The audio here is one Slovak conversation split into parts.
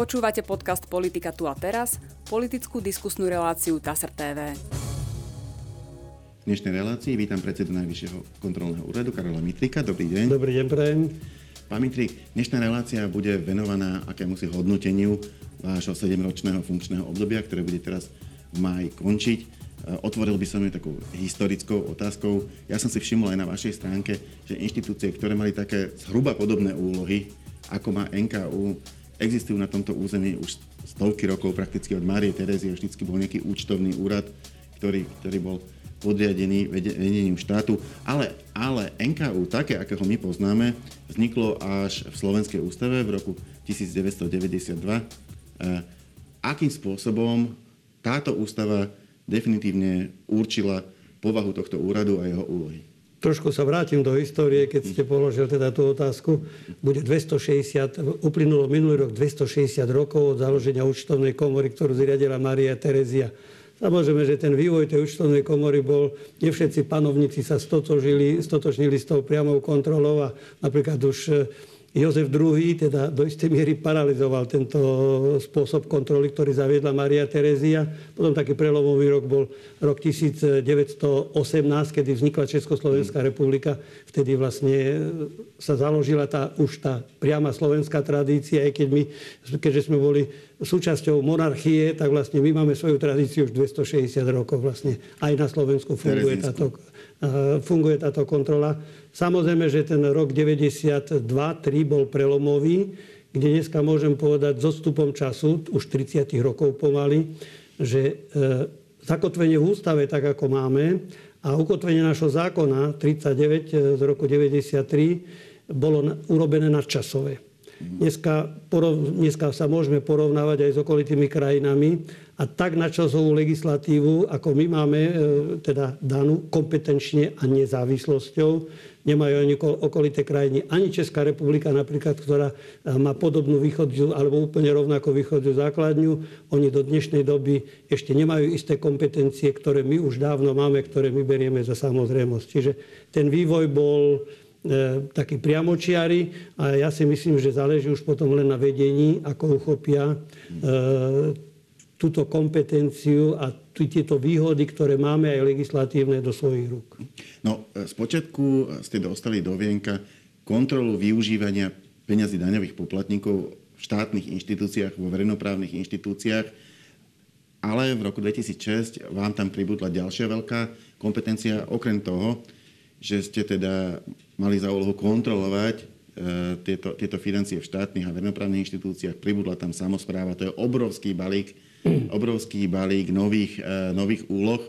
Počúvate podcast Politika tu a teraz, politickú diskusnú reláciu TASR TV. V dnešnej relácii vítam predsedu Najvyššieho kontrolného úradu Karola Mitrika. Dobrý deň. Dobrý deň, prajem. Pán Mitrik, dnešná relácia bude venovaná akémusi hodnoteniu vášho 7-ročného funkčného obdobia, ktoré bude teraz v máji končiť. Otvoril by som ju takou historickou otázkou. Ja som si všimol aj na vašej stránke, že inštitúcie, ktoré mali také zhruba podobné úlohy, ako má NKU, existujú na tomto území už stovky rokov, prakticky od Márie Terezie vždycky bol nejaký účtovný úrad, ktorý, ktorý bol podriadený vedením štátu. Ale, ale NKU, také, akého my poznáme, vzniklo až v Slovenskej ústave v roku 1992. E, akým spôsobom táto ústava definitívne určila povahu tohto úradu a jeho úlohy? Trošku sa vrátim do histórie, keď ste položil teda tú otázku. Bude 260, uplynulo minulý rok 260 rokov od založenia účtovnej komory, ktorú zriadila Maria Terezia. Samozrejme, že ten vývoj tej účtovnej komory bol, nie všetci panovníci sa stotožili, stotožnili s tou priamou kontrolou a napríklad už Jozef II teda do istej miery paralizoval tento spôsob kontroly, ktorý zaviedla Maria Terezia. Potom taký prelomový rok bol rok 1918, kedy vznikla Československá republika. Vtedy vlastne sa založila tá, už tá priama slovenská tradícia, aj keď my, keďže sme boli súčasťou monarchie, tak vlastne my máme svoju tradíciu už 260 rokov. Vlastne aj na Slovensku funguje táto, funguje táto kontrola. Samozrejme, že ten rok 92-3 bol prelomový, kde dneska môžem povedať s odstupom času, už 30 rokov pomaly, že e, zakotvenie v ústave, tak ako máme, a ukotvenie našho zákona 39 e, z roku 93 bolo urobené nadčasové. Dneska, porov, dneska sa môžeme porovnávať aj s okolitými krajinami a tak načasovú legislatívu, ako my máme, e, teda danú kompetenčne a nezávislosťou, nemajú ani okolité krajiny. Ani Česká republika napríklad, ktorá e, má podobnú východziu alebo úplne rovnako východziu základňu. Oni do dnešnej doby ešte nemajú isté kompetencie, ktoré my už dávno máme, ktoré my berieme za samozrejmosť. Čiže ten vývoj bol e, taký priamočiary a ja si myslím, že záleží už potom len na vedení, ako uchopia e, túto kompetenciu a tieto výhody, ktoré máme aj legislatívne do svojich rúk. No, z počiatku ste dostali do vienka kontrolu využívania peňazí daňových poplatníkov v štátnych inštitúciách, vo verejnoprávnych inštitúciách, ale v roku 2006 vám tam pribudla ďalšia veľká kompetencia, okrem toho, že ste teda mali za úlohu kontrolovať e, tieto, tieto financie v štátnych a verejnoprávnych inštitúciách, pribudla tam samozpráva, to je obrovský balík obrovský balík nových, e, nových úloh.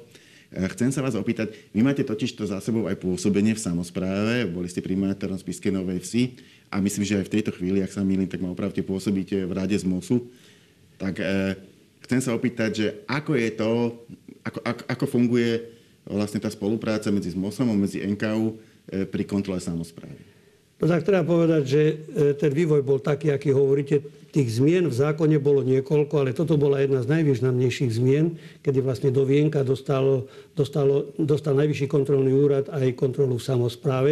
E, chcem sa vás opýtať, vy máte totiž to za sebou aj pôsobenie v samozpráve, boli ste primátorom Spiskej Novej Vsi a myslím, že aj v tejto chvíli, ak sa milím, tak ma opravte pôsobíte v rade z MOSu. Tak e, chcem sa opýtať, že ako je to, ako, ako, ako funguje vlastne tá spolupráca medzi MOSom a medzi NKU pri kontrole samozprávy? No tak treba povedať, že e, ten vývoj bol taký, aký hovoríte. Tých zmien v zákone bolo niekoľko, ale toto bola jedna z najvýznamnejších zmien, kedy vlastne do Vienka dostalo, dostalo, dostal Najvyšší kontrolný úrad aj kontrolu v samozpráve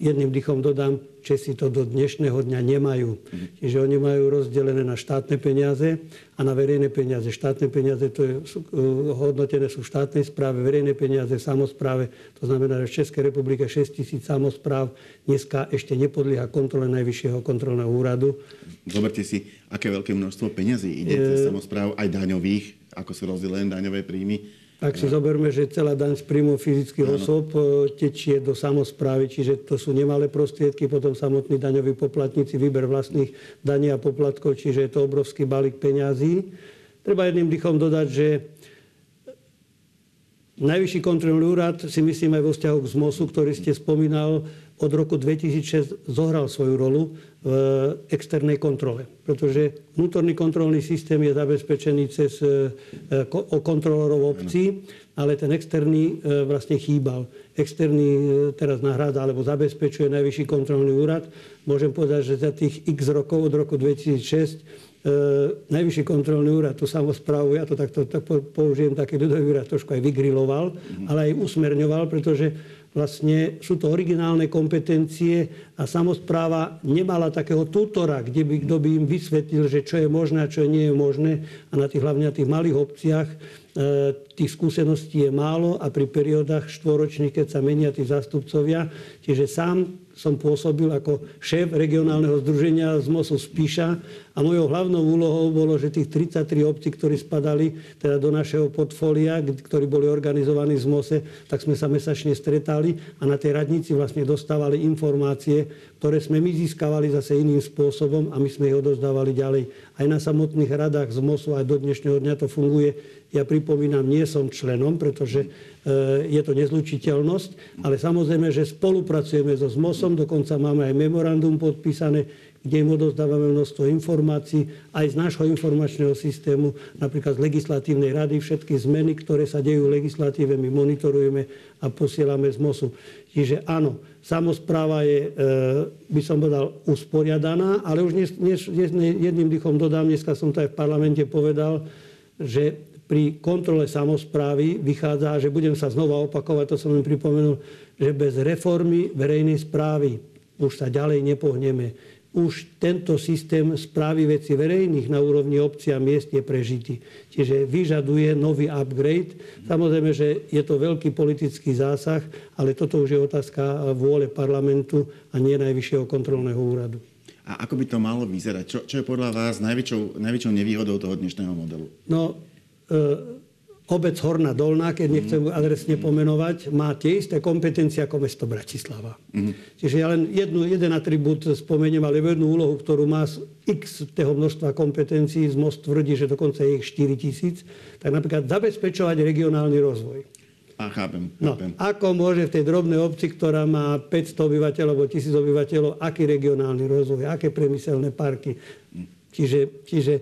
jedným dychom dodám, Česi to do dnešného dňa nemajú. Mhm. Čiže oni majú rozdelené na štátne peniaze a na verejné peniaze. Štátne peniaze to je, sú, uh, hodnotené sú v štátnej správe, verejné peniaze v samozpráve. To znamená, že v Českej republike 6 tisíc samozpráv dneska ešte nepodlieha kontrole Najvyššieho kontrolného úradu. Zoberte si, aké veľké množstvo peniazí ide cez e... samozpráv, aj daňových, ako sú rozdelené daňové príjmy ak si zoberme, že celá daň z príjmu fyzických osôb e, tečie do samozprávy, čiže to sú nemalé prostriedky, potom samotní daňoví poplatníci, výber vlastných daní a poplatkov, čiže je to obrovský balík peňazí. Treba jedným dýchom dodať, že Najvyšší kontrolný úrad si myslím aj vo vzťahu k ZMOSu, ktorý ste spomínal, od roku 2006 zohral svoju rolu v externej kontrole. Pretože vnútorný kontrolný systém je zabezpečený cez e, kontrolorov obcí, ale ten externý vlastne chýbal. Externý teraz nahrada alebo zabezpečuje Najvyšší kontrolný úrad. Môžem povedať, že za tých x rokov od roku 2006 Najvyšší kontrolný úrad tú samozprávu, ja to takto tak použijem, taký ľudový úrad trošku aj vygriloval, ale aj usmerňoval, pretože vlastne sú to originálne kompetencie a samozpráva nemala takého tutora, kde by, kto by im vysvetlil, že čo je možné a čo nie je možné. A na tých, hlavne na tých malých obciach tých skúseností je málo a pri periódach štvoročných, keď sa menia tí zástupcovia, čiže sám som pôsobil ako šéf regionálneho združenia z MOSu Spíša a mojou hlavnou úlohou bolo, že tých 33 obcí, ktorí spadali teda do našeho portfólia, ktorí boli organizovaní z MOSE, tak sme sa mesačne stretali a na tej radnici vlastne dostávali informácie, ktoré sme my získavali zase iným spôsobom a my sme ich odozdávali ďalej. Aj na samotných radách z MOSu aj do dnešného dňa to funguje. Ja pripomínam, nie som členom, pretože E, je to nezlučiteľnosť, ale samozrejme, že spolupracujeme so ZMOSom, dokonca máme aj memorandum podpísané, kde im odozdávame množstvo informácií aj z nášho informačného systému, napríklad z legislatívnej rady, všetky zmeny, ktoré sa dejú v legislatíve, my monitorujeme a posielame z MOSu. Čiže áno, samozpráva je, e, by som povedal, usporiadaná, ale už dnes, dnes, jedným dýchom dodám, dneska som to aj v parlamente povedal, že pri kontrole samozprávy vychádza, že budem sa znova opakovať, to som im pripomenul, že bez reformy verejnej správy už sa ďalej nepohneme. Už tento systém správy veci verejných na úrovni obci a miest je prežitý. Čiže vyžaduje nový upgrade. Samozrejme, že je to veľký politický zásah, ale toto už je otázka vôle parlamentu a nie Najvyššieho kontrolného úradu. A ako by to malo vyzerať? Čo, čo je podľa vás najväčšou, najväčšou nevýhodou toho dnešného modelu? No, obec Horná Dolná, keď nechcem adresne pomenovať, má tie isté kompetencie ako mesto Bratislava. Mm-hmm. Čiže ja len jednu, jeden atribút spomeniem, ale jednu úlohu, ktorú má z x toho množstva kompetencií, z Most tvrdí, že dokonca je ich 4 tisíc, tak napríklad zabezpečovať regionálny rozvoj. A chápem, no, chápem. No, ako môže v tej drobnej obci, ktorá má 500 obyvateľov alebo 1000 obyvateľov, aký regionálny rozvoj, aké priemyselné parky. Mm. Čiže, čiže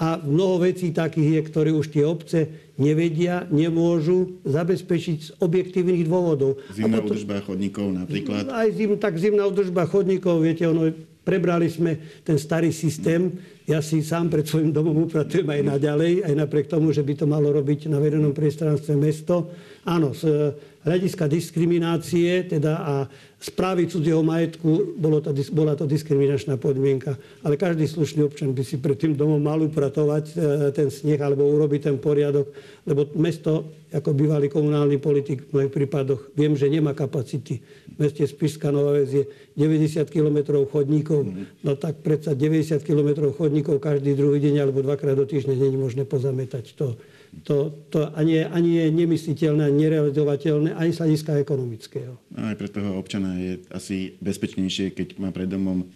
a mnoho vecí takých je, ktoré už tie obce nevedia, nemôžu zabezpečiť z objektívnych dôvodov. Zimná potom, údržba chodníkov napríklad? Aj zim, tak zimná údržba chodníkov, viete, ono, prebrali sme ten starý systém. Ja si sám pred svojim domom upratujem aj naďalej, aj napriek tomu, že by to malo robiť na verejnom priestranstve mesto. Áno, z hľadiska diskriminácie teda a správy cudzieho majetku bolo to, bola to diskriminačná podmienka. Ale každý slušný občan by si pred tým domom mal upratovať e, ten sneh alebo urobiť ten poriadok, lebo mesto, ako bývalý komunálny politik v mojich prípadoch, viem, že nemá kapacity. V meste Spišská Nová je 90 km chodníkov, no tak predsa 90 km chodníkov každý druhý deň alebo dvakrát do týždňa je možné pozametať. To, to, to ani, ani je nemysliteľné, nerealizovateľné, ani sa hľadiska ekonomického. No aj pre toho občana je asi bezpečnejšie, keď má pred domom e,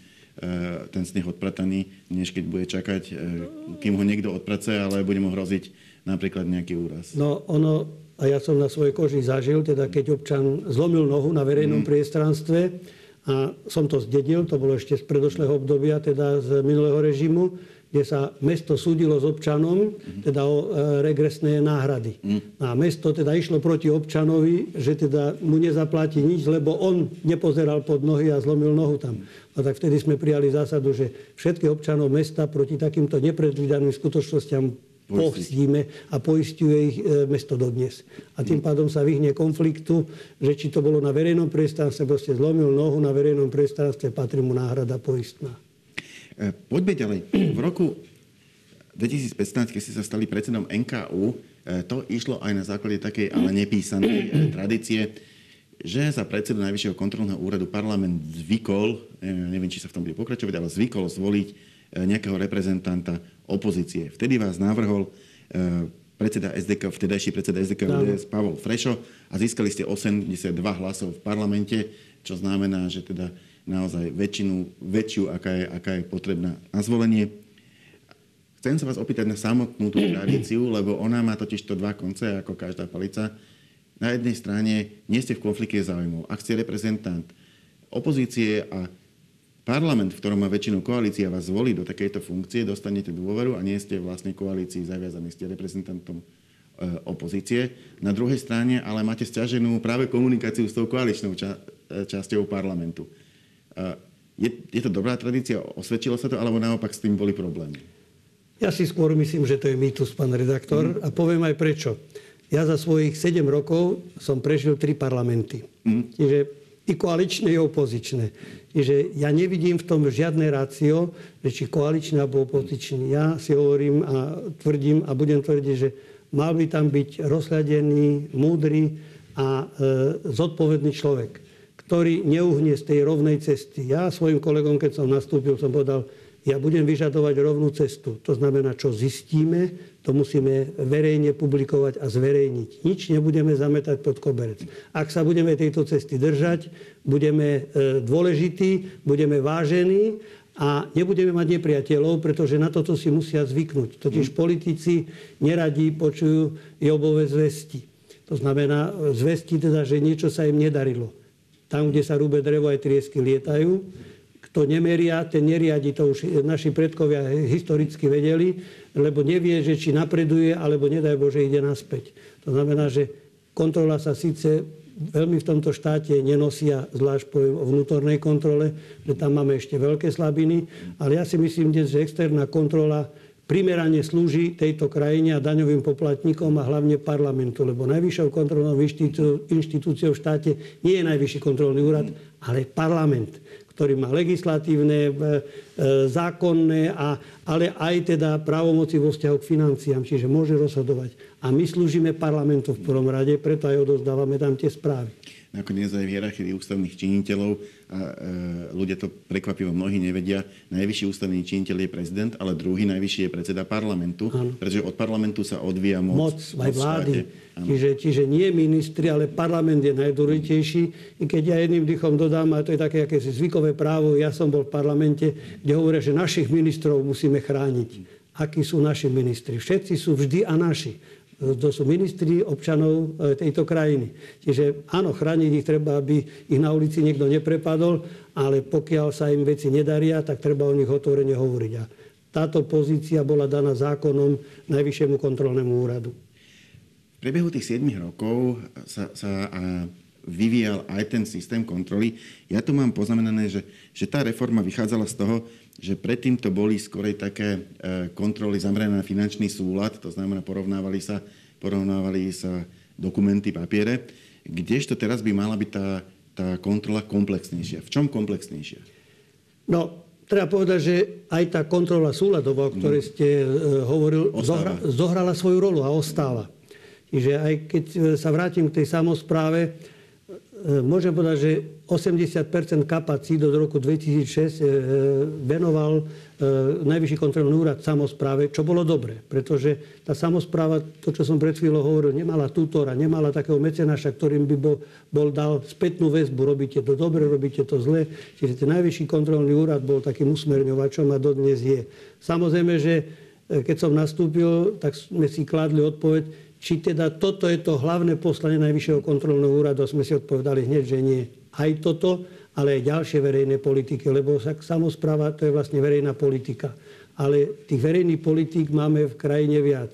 ten sneh odprataný, než keď bude čakať, e, kým ho niekto odpracuje, ale bude mu hroziť napríklad nejaký úraz. No ono, a ja som na svojej koži zažil, teda keď občan zlomil nohu na verejnom mm. priestranstve a som to zdedil, to bolo ešte z predošlého obdobia, teda z minulého režimu, kde sa mesto súdilo s občanom, teda o e, regresné náhrady. A mesto teda išlo proti občanovi, že teda mu nezaplatí nič, lebo on nepozeral pod nohy a zlomil nohu tam. A tak vtedy sme prijali zásadu, že všetky občanov mesta proti takýmto nepredvídaným skutočnosťam poistíme a poistuje ich e, mesto dodnes. A tým pádom sa vyhne konfliktu, že či to bolo na verejnom priestranstve, proste zlomil nohu na verejnom priestranstve, patrí mu náhrada poistná. E, poďme ďalej. V roku 2015, keď ste sa stali predsedom NKU, e, to išlo aj na základe takej, ale nepísanej tradície, že za predsedu Najvyššieho kontrolného úradu parlament zvykol, neviem, či sa v tom bude pokračovať, ale zvykol zvoliť nejakého reprezentanta opozície. Vtedy vás navrhol predseda SDK, vtedajší predseda SDK no. Pavol Frešo a získali ste 82 hlasov v parlamente, čo znamená, že teda naozaj väčšinu, väčšiu, aká je, aká je potrebná na zvolenie. Chcem sa vás opýtať na samotnú tú tradíciu, lebo ona má totiž to dva konce, ako každá palica. Na jednej strane nie ste v konflikte záujmov. Ak ste reprezentant opozície a parlament, v ktorom má väčšinu koalícia, vás zvolí do takejto funkcie, dostanete dôveru a nie ste vlastne koalícii zaviazaní, ste reprezentantom e, opozície. Na druhej strane ale máte stiaženú práve komunikáciu s tou koaličnou ča- e, časťou parlamentu. Je, je to dobrá tradícia? Osvedčilo sa to? Alebo naopak s tým boli problémy? Ja si skôr myslím, že to je mýtus, pán redaktor. Mm. A poviem aj prečo. Ja za svojich 7 rokov som prežil tri parlamenty. Mm. Čiže i koaličné, i opozičné. Čiže ja nevidím v tom žiadne rácio, že či koaličný alebo opozičný. Ja si hovorím a tvrdím a budem tvrdiť, že mal by tam byť rozhľadený, múdry a e, zodpovedný človek, ktorý neuhnie z tej rovnej cesty. Ja svojim kolegom, keď som nastúpil, som povedal, ja budem vyžadovať rovnú cestu. To znamená, čo zistíme, to musíme verejne publikovať a zverejniť. Nič nebudeme zametať pod koberec. Ak sa budeme tejto cesty držať, budeme e, dôležití, budeme vážení a nebudeme mať nepriateľov, pretože na toto si musia zvyknúť. Totiž politici neradí počujú Jobové zvesti. To znamená zvesti teda, že niečo sa im nedarilo. Tam, kde sa rúbe drevo, aj triesky lietajú to nemeria, ten neriadi, to už naši predkovia historicky vedeli, lebo nevie, že či napreduje, alebo nedaj Bože ide naspäť. To znamená, že kontrola sa síce veľmi v tomto štáte nenosia, zvlášť poviem o vnútornej kontrole, že tam máme ešte veľké slabiny, ale ja si myslím dnes, že externá kontrola primerane slúži tejto krajine a daňovým poplatníkom a hlavne parlamentu, lebo najvyššou kontrolnou inštitúciou v štáte nie je najvyšší kontrolný úrad, ale parlament ktorý má legislatívne, e, e, zákonné, a, ale aj teda právomoci vo vzťahu k financiám, čiže môže rozhodovať. A my slúžime parlamentu v prvom rade, preto aj odozdávame tam tie správy nakoniec aj v hierarchii ústavných činiteľov, a e, ľudia to prekvapivo mnohí nevedia, najvyšší ústavný činiteľ je prezident, ale druhý najvyšší je predseda parlamentu, ano. pretože od parlamentu sa odvíja moc. Moc aj vlády. Čiže, čiže nie ministri, ale parlament je najdôležitejší. I keď ja jedným dýchom dodám, a to je také akési zvykové právo, ja som bol v parlamente, kde hovoria, že našich ministrov musíme chrániť. Akí sú naši ministri? Všetci sú vždy a naši to sú ministri občanov e, tejto krajiny. Čiže áno, chrániť ich treba, aby ich na ulici niekto neprepadol, ale pokiaľ sa im veci nedaria, tak treba o nich otvorene hovoriť. A táto pozícia bola daná zákonom Najvyššiemu kontrolnému úradu. V priebehu tých 7 rokov sa, sa vyvíjal aj ten systém kontroly. Ja tu mám poznamenané, že, že tá reforma vychádzala z toho, že predtým to boli skorej také e, kontroly zamerané na finančný súlad, to znamená porovnávali sa, porovnávali sa dokumenty, papiere, kdežto teraz by mala byť tá, tá kontrola komplexnejšia. V čom komplexnejšia? No, treba povedať, že aj tá kontrola súladová, o ktorej no. ste uh, hovoril, zohra, zohrala svoju rolu a ostáva. Čiže aj keď e, sa vrátim k tej samozpráve, E, môžem povedať, že 80% kapacít do roku 2006 e, venoval e, Najvyšší kontrolný úrad samozpráve, čo bolo dobre, pretože tá samozpráva, to, čo som pred chvíľou hovoril, nemala tutora, nemala takého mecenáša, ktorým by bol, bol dal spätnú väzbu, robíte to dobre, robíte to zle. Čiže ten Najvyšší kontrolný úrad bol takým usmerňovačom a dodnes je. Samozrejme, že keď som nastúpil, tak sme si kladli odpoveď, či teda toto je to hlavné poslanie Najvyššieho kontrolného úradu. Sme si odpovedali hneď, že nie. Aj toto, ale aj ďalšie verejné politiky, lebo samozpráva to je vlastne verejná politika. Ale tých verejných politík máme v krajine viac.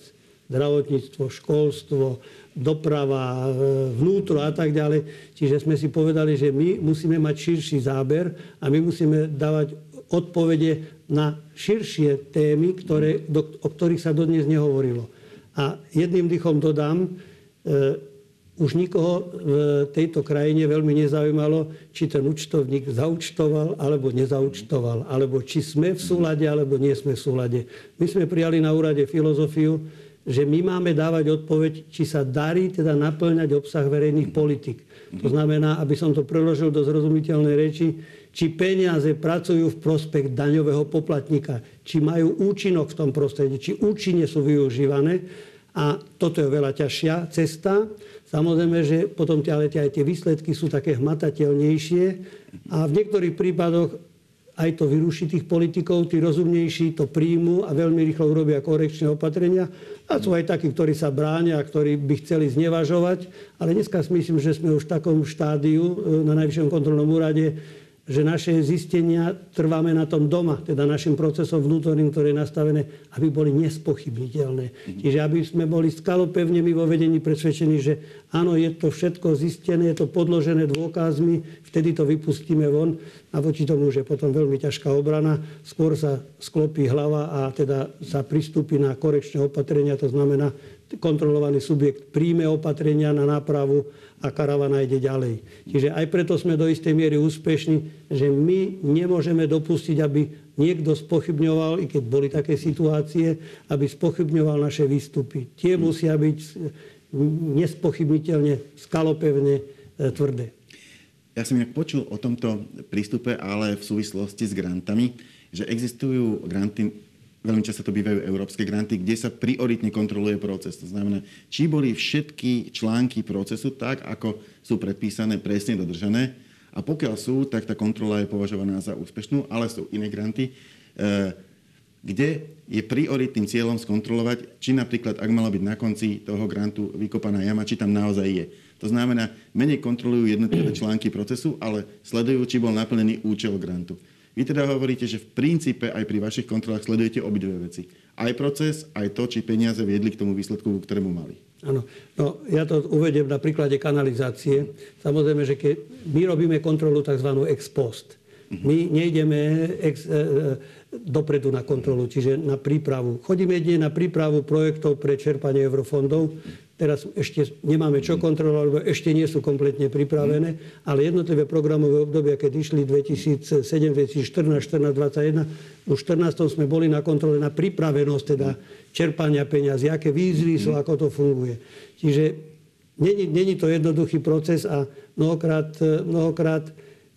Zdravotníctvo, školstvo, doprava, e, vnútro a tak ďalej. Čiže sme si povedali, že my musíme mať širší záber a my musíme dávať odpovede na širšie témy, ktoré, do, o ktorých sa dodnes nehovorilo. A jedným dychom dodám, e, už nikoho v tejto krajine veľmi nezaujímalo, či ten účtovník zaučtoval alebo nezaučtoval, alebo či sme v súlade alebo nie sme v súlade. My sme prijali na úrade filozofiu, že my máme dávať odpoveď, či sa darí teda naplňať obsah verejných politik. To znamená, aby som to preložil do zrozumiteľnej reči, či peniaze pracujú v prospech daňového poplatníka, či majú účinok v tom prostredí, či účinne sú využívané. A toto je veľa ťažšia cesta. Samozrejme, že potom ale aj tie výsledky sú také hmatateľnejšie. A v niektorých prípadoch aj to vyruší tých politikov, tí rozumnejší to príjmu a veľmi rýchlo urobia korekčné opatrenia. A sú aj takí, ktorí sa bránia a ktorí by chceli znevažovať. Ale dneska si myslím, že sme už v takom štádiu e, na Najvyššom kontrolnom úrade, že naše zistenia trváme na tom doma, teda našim procesom vnútorným, ktoré je nastavené, aby boli nespochybniteľné. Mm-hmm. Čiže aby sme boli skalopevne my vo vedení presvedčení, že áno, je to všetko zistené, je to podložené dôkazmi, vtedy to vypustíme von a voči tomu už je potom veľmi ťažká obrana. Skôr sa sklopí hlava a teda sa pristúpi na korekčné opatrenia, to znamená kontrolovaný subjekt príjme opatrenia na nápravu a karavana ide ďalej. Čiže aj preto sme do istej miery úspešní, že my nemôžeme dopustiť, aby niekto spochybňoval, i keď boli také situácie, aby spochybňoval naše výstupy. Tie musia byť nespochybniteľne skalopevne e, tvrdé. Ja som inak počul o tomto prístupe, ale v súvislosti s grantami, že existujú granty, veľmi často to bývajú európske granty, kde sa prioritne kontroluje proces. To znamená, či boli všetky články procesu tak, ako sú predpísané, presne dodržané. A pokiaľ sú, tak tá kontrola je považovaná za úspešnú, ale sú iné granty, e, kde je prioritným cieľom skontrolovať, či napríklad, ak mala byť na konci toho grantu vykopaná jama, či tam naozaj je. To znamená, menej kontrolujú jednotlivé články procesu, ale sledujú, či bol naplnený účel grantu. Vy teda hovoríte, že v princípe aj pri vašich kontrolách sledujete obidve veci. Aj proces, aj to, či peniaze viedli k tomu výsledku, ktorému mali. Áno. No, ja to uvediem na príklade kanalizácie. Samozrejme, že keď my robíme kontrolu tzv. ex post. My nejdeme ex, e, e, dopredu na kontrolu, čiže na prípravu. Chodíme jedine na prípravu projektov pre čerpanie eurofondov. Teraz ešte nemáme čo kontrolovať, lebo ešte nie sú kompletne pripravené, ale jednotlivé programové obdobia, keď išli 2007, 2014, 14, 21, už 14 sme boli na kontrole na pripravenosť teda čerpania peňazí, aké výzvy sú, ako to funguje. Čiže není, není to jednoduchý proces a mnohokrát, mnohokrát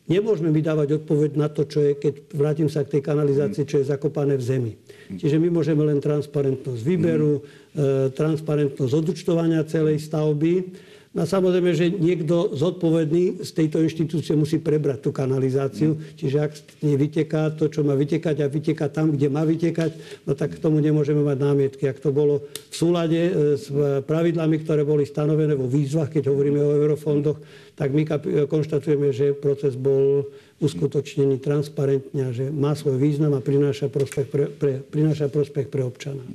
Nemôžeme vydávať odpoveď na to, čo je, keď vrátim sa k tej kanalizácii, čo je zakopané v zemi. Čiže my môžeme len transparentnosť výberu, e, transparentnosť odúčtovania celej stavby. No a samozrejme, že niekto zodpovedný z tejto inštitúcie musí prebrať tú kanalizáciu. Čiže ak vyteká to, čo má vytekať a vyteká tam, kde má vytekať, no tak k tomu nemôžeme mať námietky. Ak to bolo v súlade e, s pravidlami, ktoré boli stanovené vo výzvach, keď hovoríme o eurofondoch, tak my konštatujeme, že proces bol uskutočnený transparentne a že má svoj význam a prináša prospech pre, pre, prináša prospech pre občana.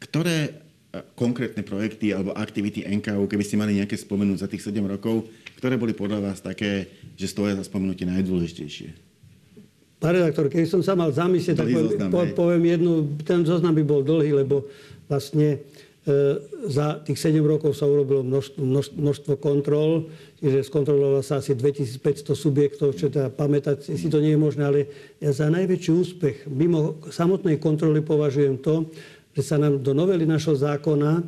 Ktoré konkrétne projekty alebo aktivity NKU, keby ste mali nejaké spomenúť za tých 7 rokov, ktoré boli podľa vás také, že stoja za spomenutie najdôležitejšie? Pán redaktor, keby som sa mal zamyslieť, tak poviem, zoznam, poviem jednu, ten zoznam by bol dlhý, lebo vlastne e, za tých 7 rokov sa urobilo množstvo, množstvo kontrol, čiže skontrolovalo sa asi 2500 subjektov, čo teda pamätať si to nie je možné, ale ja za najväčší úspech mimo samotnej kontroly považujem to, že sa nám do novely našho zákona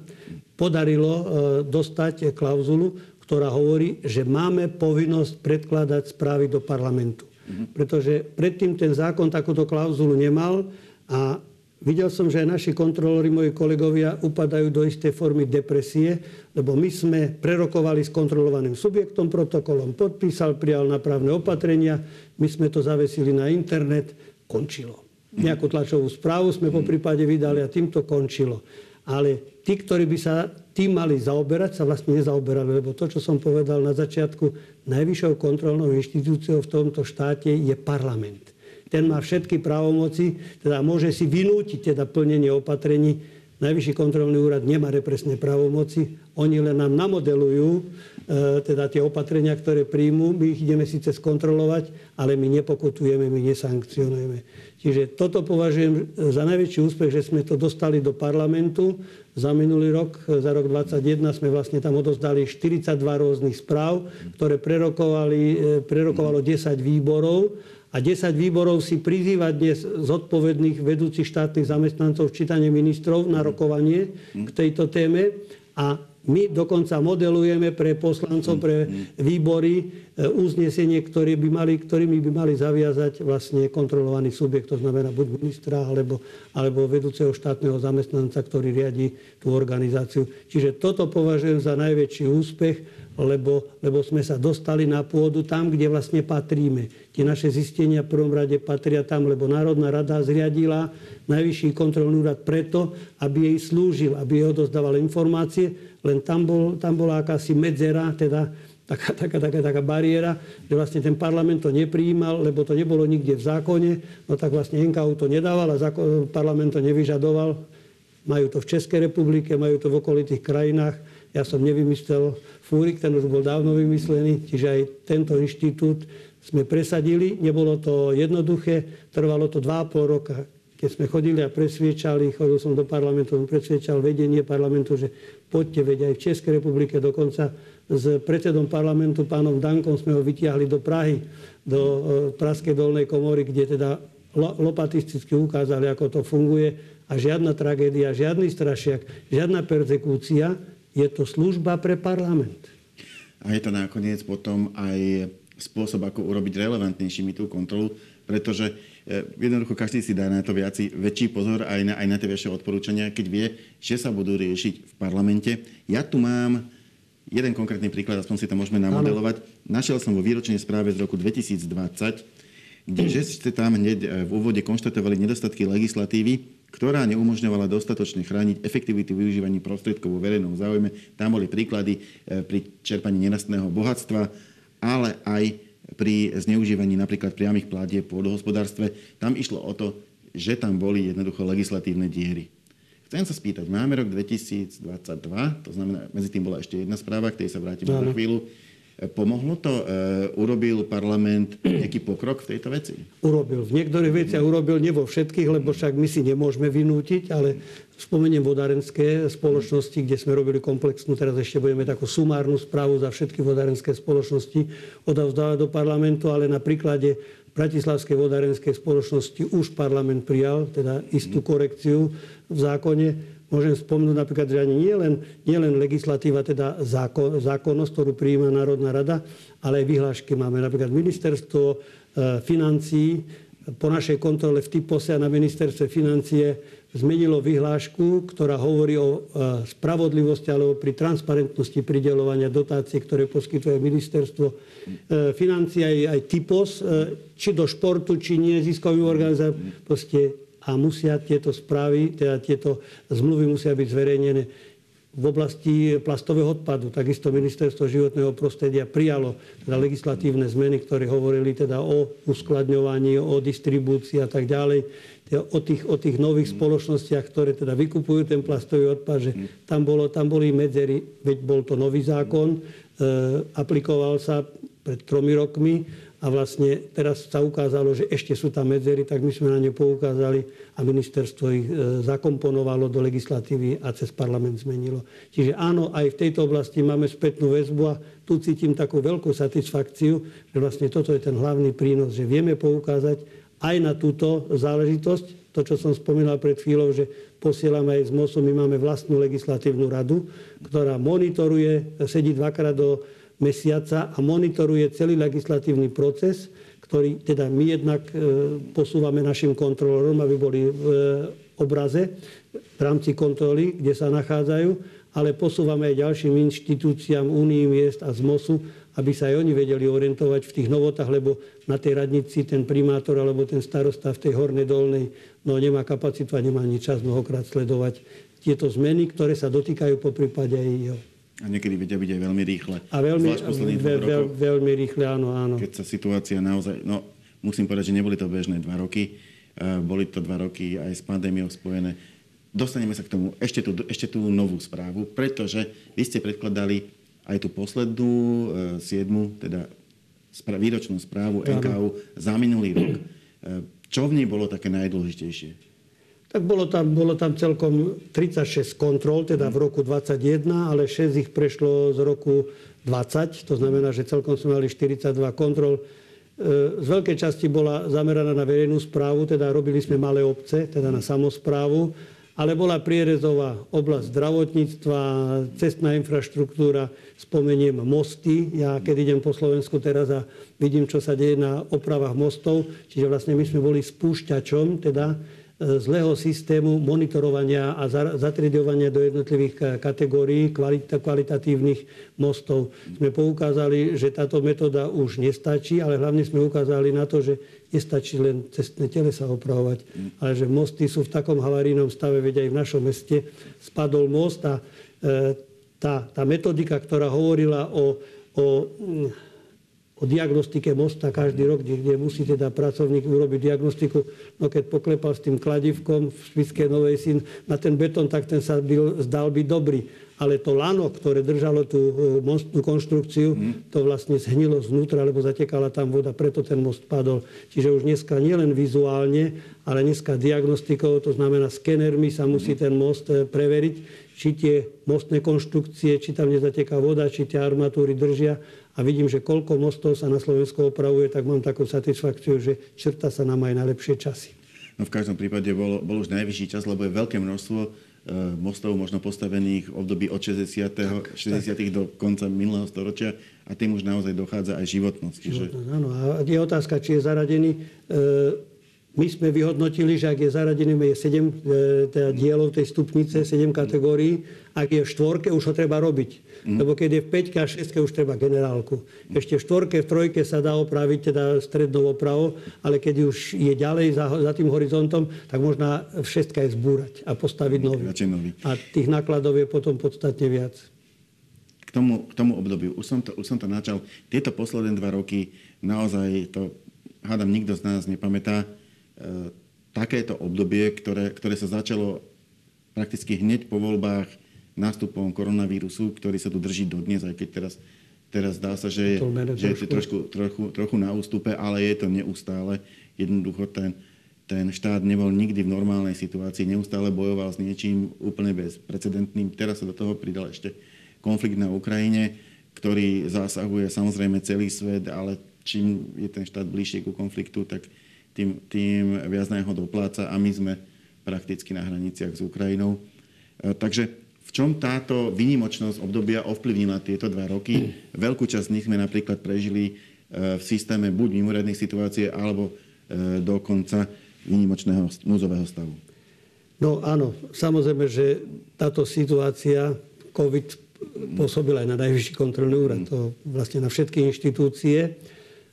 podarilo e, dostať klauzulu, ktorá hovorí, že máme povinnosť predkladať správy do parlamentu. Mhm. Pretože predtým ten zákon takúto klauzulu nemal a videl som, že aj naši kontrolóri, moji kolegovia, upadajú do istej formy depresie, lebo my sme prerokovali s kontrolovaným subjektom, protokolom podpísal, prijal napravné opatrenia, my sme to zavesili na internet, končilo nejakú tlačovú správu sme po prípade vydali a tým to končilo. Ale tí, ktorí by sa tým mali zaoberať, sa vlastne nezaoberali, lebo to, čo som povedal na začiatku, najvyššou kontrolnou inštitúciou v tomto štáte je parlament. Ten má všetky právomoci, teda môže si vynútiť teda plnenie opatrení. Najvyšší kontrolný úrad nemá represné právomoci, oni len nám namodelujú teda tie opatrenia, ktoré príjmu. My ich ideme síce skontrolovať, ale my nepokutujeme, my nesankcionujeme. Čiže toto považujem za najväčší úspech, že sme to dostali do parlamentu. Za minulý rok, za rok 2021, sme vlastne tam odozdali 42 rôznych správ, ktoré e, prerokovalo 10 výborov. A 10 výborov si prizýva dnes zodpovedných vedúcich štátnych zamestnancov, čítanie ministrov na rokovanie k tejto téme. A my dokonca modelujeme pre poslancov, pre výbory uznesenie, ktoré by mali, ktorými by mali zaviazať vlastne kontrolovaný subjekt, to znamená buď ministra alebo, alebo vedúceho štátneho zamestnanca, ktorý riadi tú organizáciu. Čiže toto považujem za najväčší úspech, lebo, lebo sme sa dostali na pôdu tam, kde vlastne patríme. Tie naše zistenia v prvom rade patria tam, lebo Národná rada zriadila Najvyšší kontrolný úrad preto, aby jej slúžil, aby jej odozdával informácie, len tam, bol, tam bola akási medzera, teda taká, taká, taká, taká bariéra, že vlastne ten parlament to neprijímal, lebo to nebolo nikde v zákone, no tak vlastne NKU to nedával a zákon, parlament to nevyžadoval. Majú to v Českej republike, majú to v okolitých krajinách. Ja som nevymyslel Fúrik, ten už bol dávno vymyslený, čiže aj tento inštitút sme presadili. Nebolo to jednoduché, trvalo to 2,5 roka keď sme chodili a presviečali, chodil som do parlamentu, presviečal vedenie parlamentu, že poďte, veď aj v Českej republike dokonca s predsedom parlamentu, pánom Dankom, sme ho vytiahli do Prahy, do e, Praskej dolnej komory, kde teda lopatisticky ukázali, ako to funguje a žiadna tragédia, žiadny strašiak, žiadna persekúcia, je to služba pre parlament. A je to nakoniec potom aj spôsob, ako urobiť relevantnejšími tú kontrolu, pretože E, jednoducho každý si dá na to viaci, väčší pozor aj na, aj na tie vaše odporúčania, keď vie, že sa budú riešiť v parlamente. Ja tu mám jeden konkrétny príklad, aspoň si to môžeme namodelovať. Našiel som vo výročnej správe z roku 2020, kde že ste tam hneď e, v úvode konštatovali nedostatky legislatívy, ktorá neumožňovala dostatočne chrániť efektivitu využívaní prostriedkov vo verejnom záujme. Tam boli príklady e, pri čerpaní nenastného bohatstva, ale aj pri zneužívaní napríklad priamých platieb v pôdohospodárstve. Tam išlo o to, že tam boli jednoducho legislatívne diery. Chcem sa spýtať, máme rok 2022, to znamená, medzi tým bola ešte jedna správa, k tej sa vrátim za chvíľu. Pomohlo to? E, urobil parlament nejaký pokrok v tejto veci? Urobil. V niektorých veciach urobil, nie vo všetkých, lebo však my si nemôžeme vynútiť, ale spomeniem vodárenské spoločnosti, kde sme robili komplexnú, teraz ešte budeme takú sumárnu správu za všetky vodárenské spoločnosti odovzdávať do parlamentu, ale na príklade Bratislavskej vodárenskej spoločnosti už parlament prijal, teda istú korekciu v zákone Môžem spomenúť napríklad, že ani nie len, nie len legislatíva, teda zákon, zákonnosť, ktorú prijíma Národná rada, ale aj vyhlášky máme. Napríklad ministerstvo e, financí po našej kontrole v typose a na ministerstve financie zmenilo vyhlášku, ktorá hovorí o e, spravodlivosti alebo pri transparentnosti pridelovania dotácií, ktoré poskytuje ministerstvo e, financí aj, aj typos, či do športu, či nie ziskovým organizáciám. Proste a musia tieto správy, teda tieto zmluvy musia byť zverejnené v oblasti plastového odpadu. Takisto ministerstvo životného prostredia prijalo teda legislatívne zmeny, ktoré hovorili teda o uskladňovaní, o distribúcii a tak ďalej. Teda o tých, o tých nových spoločnostiach, ktoré teda vykupujú ten plastový odpad, že tam, bolo, tam boli medzery, veď bol to nový zákon, e, aplikoval sa pred tromi rokmi a vlastne teraz sa ukázalo, že ešte sú tam medzery, tak my sme na ne poukázali a ministerstvo ich e, zakomponovalo do legislatívy a cez parlament zmenilo. Čiže áno, aj v tejto oblasti máme spätnú väzbu a tu cítim takú veľkú satisfakciu, že vlastne toto je ten hlavný prínos, že vieme poukázať aj na túto záležitosť, to, čo som spomínal pred chvíľou, že posielame aj z MOSu, my máme vlastnú legislatívnu radu, ktorá monitoruje, sedí dvakrát do mesiaca a monitoruje celý legislatívny proces, ktorý teda my jednak e, posúvame našim kontrolorom, aby boli v e, obraze v rámci kontroly, kde sa nachádzajú, ale posúvame aj ďalším inštitúciám Únii miest a z MOSu, aby sa aj oni vedeli orientovať v tých novotách, lebo na tej radnici ten primátor alebo ten starosta v tej hornej dolnej no, nemá kapacitu a nemá ani čas mnohokrát sledovať tieto zmeny, ktoré sa dotýkajú po prípade aj jeho. A niekedy vedia byť aj veľmi rýchle. A veľmi, ve, ve, veľmi rýchle, áno, áno. Keď sa situácia naozaj... No, musím povedať, že neboli to bežné dva roky. Uh, boli to dva roky aj s pandémiou spojené. Dostaneme sa k tomu ešte tú, ešte tú novú správu, pretože vy ste predkladali aj tú poslednú, uh, siedmu, teda spra- výročnú správu NKU za minulý rok. Uh, čo v nej bolo také najdôležitejšie? Tak bolo tam, bolo tam celkom 36 kontrol, teda v roku 21, ale 6 ich prešlo z roku 20, to znamená, že celkom sme mali 42 kontrol. E, z veľkej časti bola zameraná na verejnú správu, teda robili sme malé obce, teda na samozprávu, ale bola prierezová oblasť zdravotníctva, cestná infraštruktúra, spomeniem mosty. Ja keď idem po Slovensku teraz a vidím, čo sa deje na opravách mostov, čiže vlastne my sme boli spúšťačom, teda zlého systému monitorovania a zatriedovania do jednotlivých kategórií kvalita, kvalitatívnych mostov. Sme poukázali, že táto metóda už nestačí, ale hlavne sme ukázali na to, že nestačí len cestné telesa opravovať, ale že mosty sú v takom havarínom stave, veď aj v našom meste spadol most a e, tá, tá metodika, ktorá hovorila o, o o diagnostike mosta každý rok, kde, kde musí teda pracovník urobiť diagnostiku. No keď poklepal s tým kladivkom v Spiskej Novej Syn na ten betón, tak ten sa byl, zdal byť dobrý. Ale to lano, ktoré držalo tú e, mostnú konštrukciu, mm. to vlastne zhnilo znútra, lebo zatekala tam voda, preto ten most padol. Čiže už dneska nielen vizuálne, ale dneska diagnostikou, to znamená skenermi sa musí ten most e, preveriť, či tie mostné konštrukcie, či tam nezateká voda, či tie armatúry držia a vidím, že koľko mostov sa na Slovensku opravuje, tak mám takú satisfakciu, že črta sa nám aj najlepšie časy. No v každom prípade bol, bol už najvyšší čas, lebo je veľké množstvo e, mostov možno postavených v období od 60. Tak, 60. Tak. do konca minulého storočia a tým už naozaj dochádza aj životnosť. Čiže... Životnosť, áno. A je otázka, či je zaradený e, my sme vyhodnotili, že ak je zaradený je 7 e, teda dielov tej stupnice, 7 kategórií, ak je v štvorke, už ho treba robiť. Mm. Lebo keď je v 5 a 6 už treba generálku. Ešte v štvorke, v trojke sa dá opraviť teda strednou opravou, ale keď už je ďalej za, za tým horizontom, tak možná v je zbúrať a postaviť nový. A tých nákladov je potom podstatne viac. K tomu, k tomu obdobiu, už som, to, už som to načal, tieto posledné dva roky naozaj to, hádam, nikto z nás nepamätá, takéto obdobie, ktoré, ktoré sa začalo prakticky hneď po voľbách nástupom koronavírusu, ktorý sa tu drží dodnes, aj keď teraz, teraz dá sa, že je, že je to trošku, trochu, trochu na ústupe, ale je to neustále. Jednoducho ten, ten štát nebol nikdy v normálnej situácii, neustále bojoval s niečím úplne bezprecedentným. Teraz sa do toho pridal ešte konflikt na Ukrajine, ktorý zasahuje samozrejme celý svet, ale čím je ten štát bližšie ku konfliktu, tak tým, tým viac na jeho dopláca a my sme prakticky na hraniciach s Ukrajinou. E, takže v čom táto výnimočnosť obdobia ovplyvnila tieto dva roky? Veľkú časť z nich sme napríklad prežili e, v systéme buď mimoriadnej situácie, alebo e, dokonca výnimočného núzového stavu. No áno, samozrejme, že táto situácia COVID pôsobila aj na najvyšší kontrolný úrad, to vlastne na všetky inštitúcie.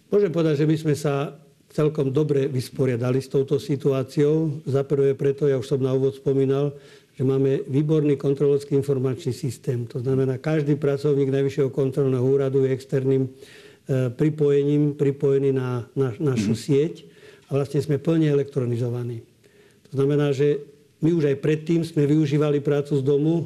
Môžem povedať, že my sme sa celkom dobre vysporiadali s touto situáciou. Za prvé preto, ja už som na úvod spomínal, že máme výborný kontrolovský informačný systém. To znamená, každý pracovník Najvyššieho kontrolného úradu je externým e, pripojením pripojený na, na našu mm-hmm. sieť a vlastne sme plne elektronizovaní. To znamená, že my už aj predtým sme využívali prácu z domu. E,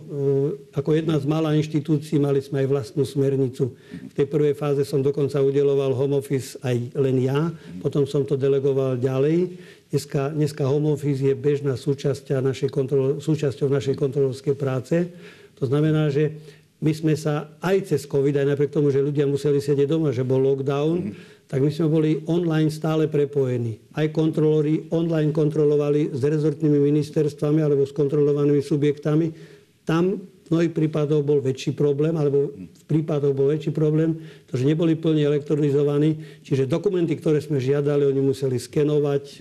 ako jedna z malá inštitúcií mali sme aj vlastnú smernicu. V tej prvej fáze som dokonca udeloval home office aj len ja. Potom som to delegoval ďalej. Dneska, dneska home office je bežná súčasť našej kontrol, súčasťou našej kontrolovskej práce. To znamená, že my sme sa aj cez COVID, aj napriek tomu, že ľudia museli sedieť doma, že bol lockdown, mm tak my sme boli online stále prepojení. Aj kontrolóri online kontrolovali s rezortnými ministerstvami alebo s kontrolovanými subjektami. Tam v mnohých prípadoch bol väčší problém, alebo v prípadoch bol väčší problém, pretože neboli plne elektronizovaní. Čiže dokumenty, ktoré sme žiadali, oni museli skenovať, e,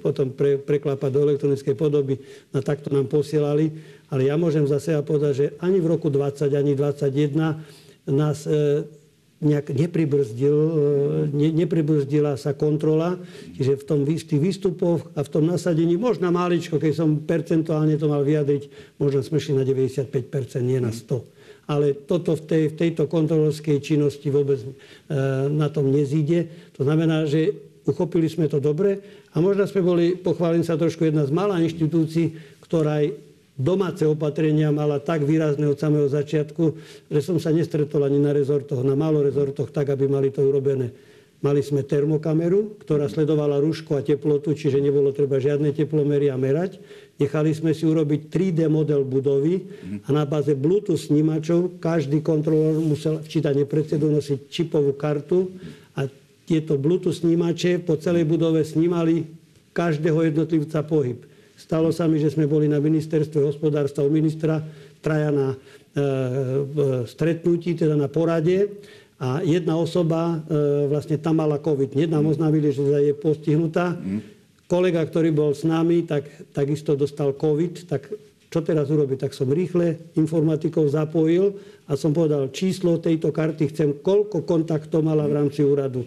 potom pre, preklapať do elektronickej podoby. Na takto nám posielali. Ale ja môžem zase povedať, že ani v roku 20, ani 2021 nás e, nejak nepribrzdil, e, ne, nepribrzdila sa kontrola. Čiže v tom v tých výstupoch a v tom nasadení, možno maličko, keď som percentuálne to mal vyjadriť, možno sme šli na 95%, nie na 100%. Ale toto v, tej, v tejto kontrolovskej činnosti vôbec e, na tom nezíde. To znamená, že uchopili sme to dobre a možno sme boli, pochválim sa trošku, jedna z malá inštitúcií, ktorá aj domáce opatrenia mala tak výrazné od samého začiatku, že som sa nestretol ani na rezortoch, na málo rezortoch, tak, aby mali to urobené. Mali sme termokameru, ktorá sledovala rúško a teplotu, čiže nebolo treba žiadne teplomery a merať. Nechali sme si urobiť 3D model budovy a na báze Bluetooth snímačov každý kontrolór musel včítať predsedu nosiť čipovú kartu a tieto Bluetooth snímače po celej budove snímali každého jednotlivca pohyb. Stalo sa mi, že sme boli na ministerstve hospodárstva u ministra traja na e, stretnutí, teda na porade a jedna osoba e, vlastne tam mala COVID. Hneď nám oznámili, že je postihnutá. Kolega, ktorý bol s nami, tak takisto dostal COVID, tak čo teraz urobiť? Tak som rýchle informatikov zapojil a som povedal, číslo tejto karty chcem, koľko kontaktov mala v rámci úradu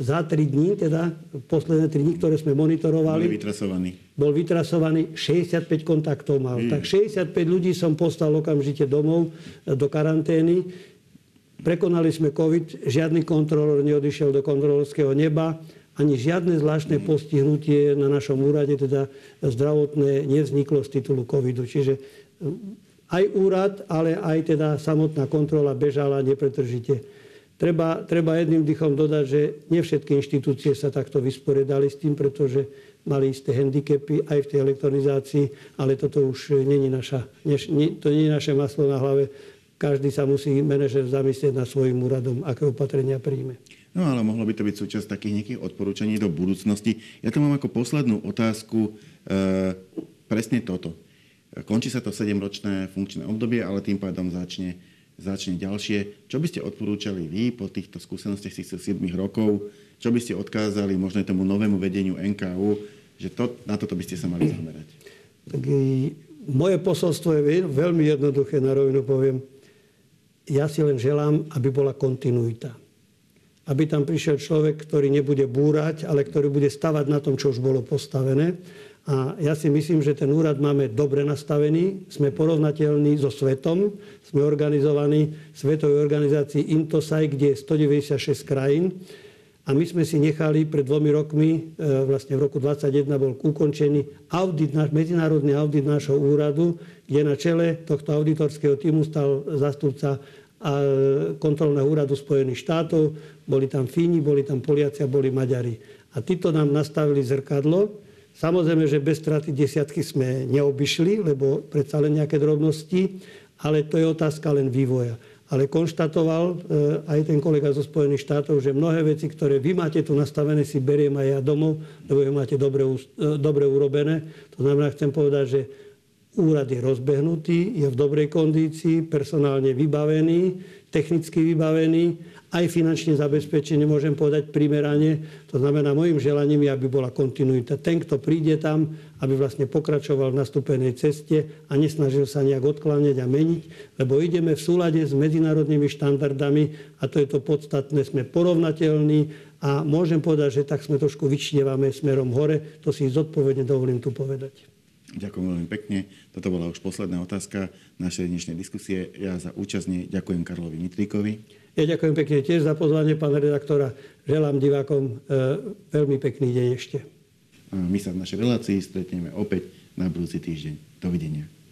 za 3 dní, teda posledné 3 dní, ktoré sme monitorovali, bol vytrasovaný. Bol vytrasovaný, 65 kontaktov mal. Mm. Tak 65 ľudí som poslal okamžite domov e, do karantény. Prekonali sme COVID, žiadny kontrolór neodišiel do kontrolorského neba, ani žiadne zvláštne postihnutie na našom úrade, teda zdravotné, nevzniklo z titulu covidu. Čiže aj úrad, ale aj teda samotná kontrola bežala nepretržite. Treba, treba jedným dychom dodať, že nie všetky inštitúcie sa takto vysporiadali s tým, pretože mali isté handicapy aj v tej elektronizácii, ale toto už není, naša, nie, to nie je naše maslo na hlave. Každý sa musí manažer zamyslieť nad svojim úradom, aké opatrenia príjme. No ale mohlo by to byť súčasť takých nejakých odporúčaní do budúcnosti. Ja to mám ako poslednú otázku e, presne toto. Končí sa to 7-ročné funkčné obdobie, ale tým pádom začne, začne ďalšie. Čo by ste odporúčali vy po týchto skúsenostiach týchto 7 rokov? Čo by ste odkázali možno tomu novému vedeniu NKU, že to, na toto by ste sa mali zamerať? Tak moje posolstvo je veľmi jednoduché, na rovinu poviem. Ja si len želám, aby bola kontinuita. Aby tam prišiel človek, ktorý nebude búrať, ale ktorý bude stavať na tom, čo už bolo postavené a ja si myslím, že ten úrad máme dobre nastavený, sme porovnateľní so svetom, sme organizovaní v svetovej organizácii Intosai, kde je 196 krajín. A my sme si nechali pred dvomi rokmi, e, vlastne v roku 2021 bol ukončený audit, medzinárodný audit nášho úradu, kde na čele tohto auditorského týmu stal zastupca kontrolného úradu Spojených štátov. Boli tam Fíni, boli tam Poliaci a boli Maďari. A títo nám nastavili zrkadlo, Samozrejme, že bez straty desiatky sme neobyšli, lebo predsa len nejaké drobnosti, ale to je otázka len vývoja. Ale konštatoval e, aj ten kolega zo Spojených štátov, že mnohé veci, ktoré vy máte tu nastavené, si beriem aj ja domov, lebo je máte dobre, e, dobre urobené. To znamená, chcem povedať, že úrad je rozbehnutý, je v dobrej kondícii, personálne vybavený, technicky vybavený aj finančne zabezpečený, môžem povedať primerane. To znamená, môjim želaním je, aby bola kontinuita. Ten, kto príde tam, aby vlastne pokračoval v nastúpenej ceste a nesnažil sa nejak odkláňať a meniť, lebo ideme v súlade s medzinárodnými štandardami a to je to podstatné. Sme porovnateľní a môžem povedať, že tak sme trošku vyčnievame smerom hore. To si zodpovedne dovolím tu povedať. Ďakujem veľmi pekne. Toto bola už posledná otázka našej dnešnej diskusie. Ja za účastne ďakujem Karlovi Mitríkovi. Ja ďakujem pekne tiež za pozvanie pána redaktora. Želám divákom e, veľmi pekný deň ešte. My sa v našej relácii stretneme opäť na budúci týždeň. Dovidenia.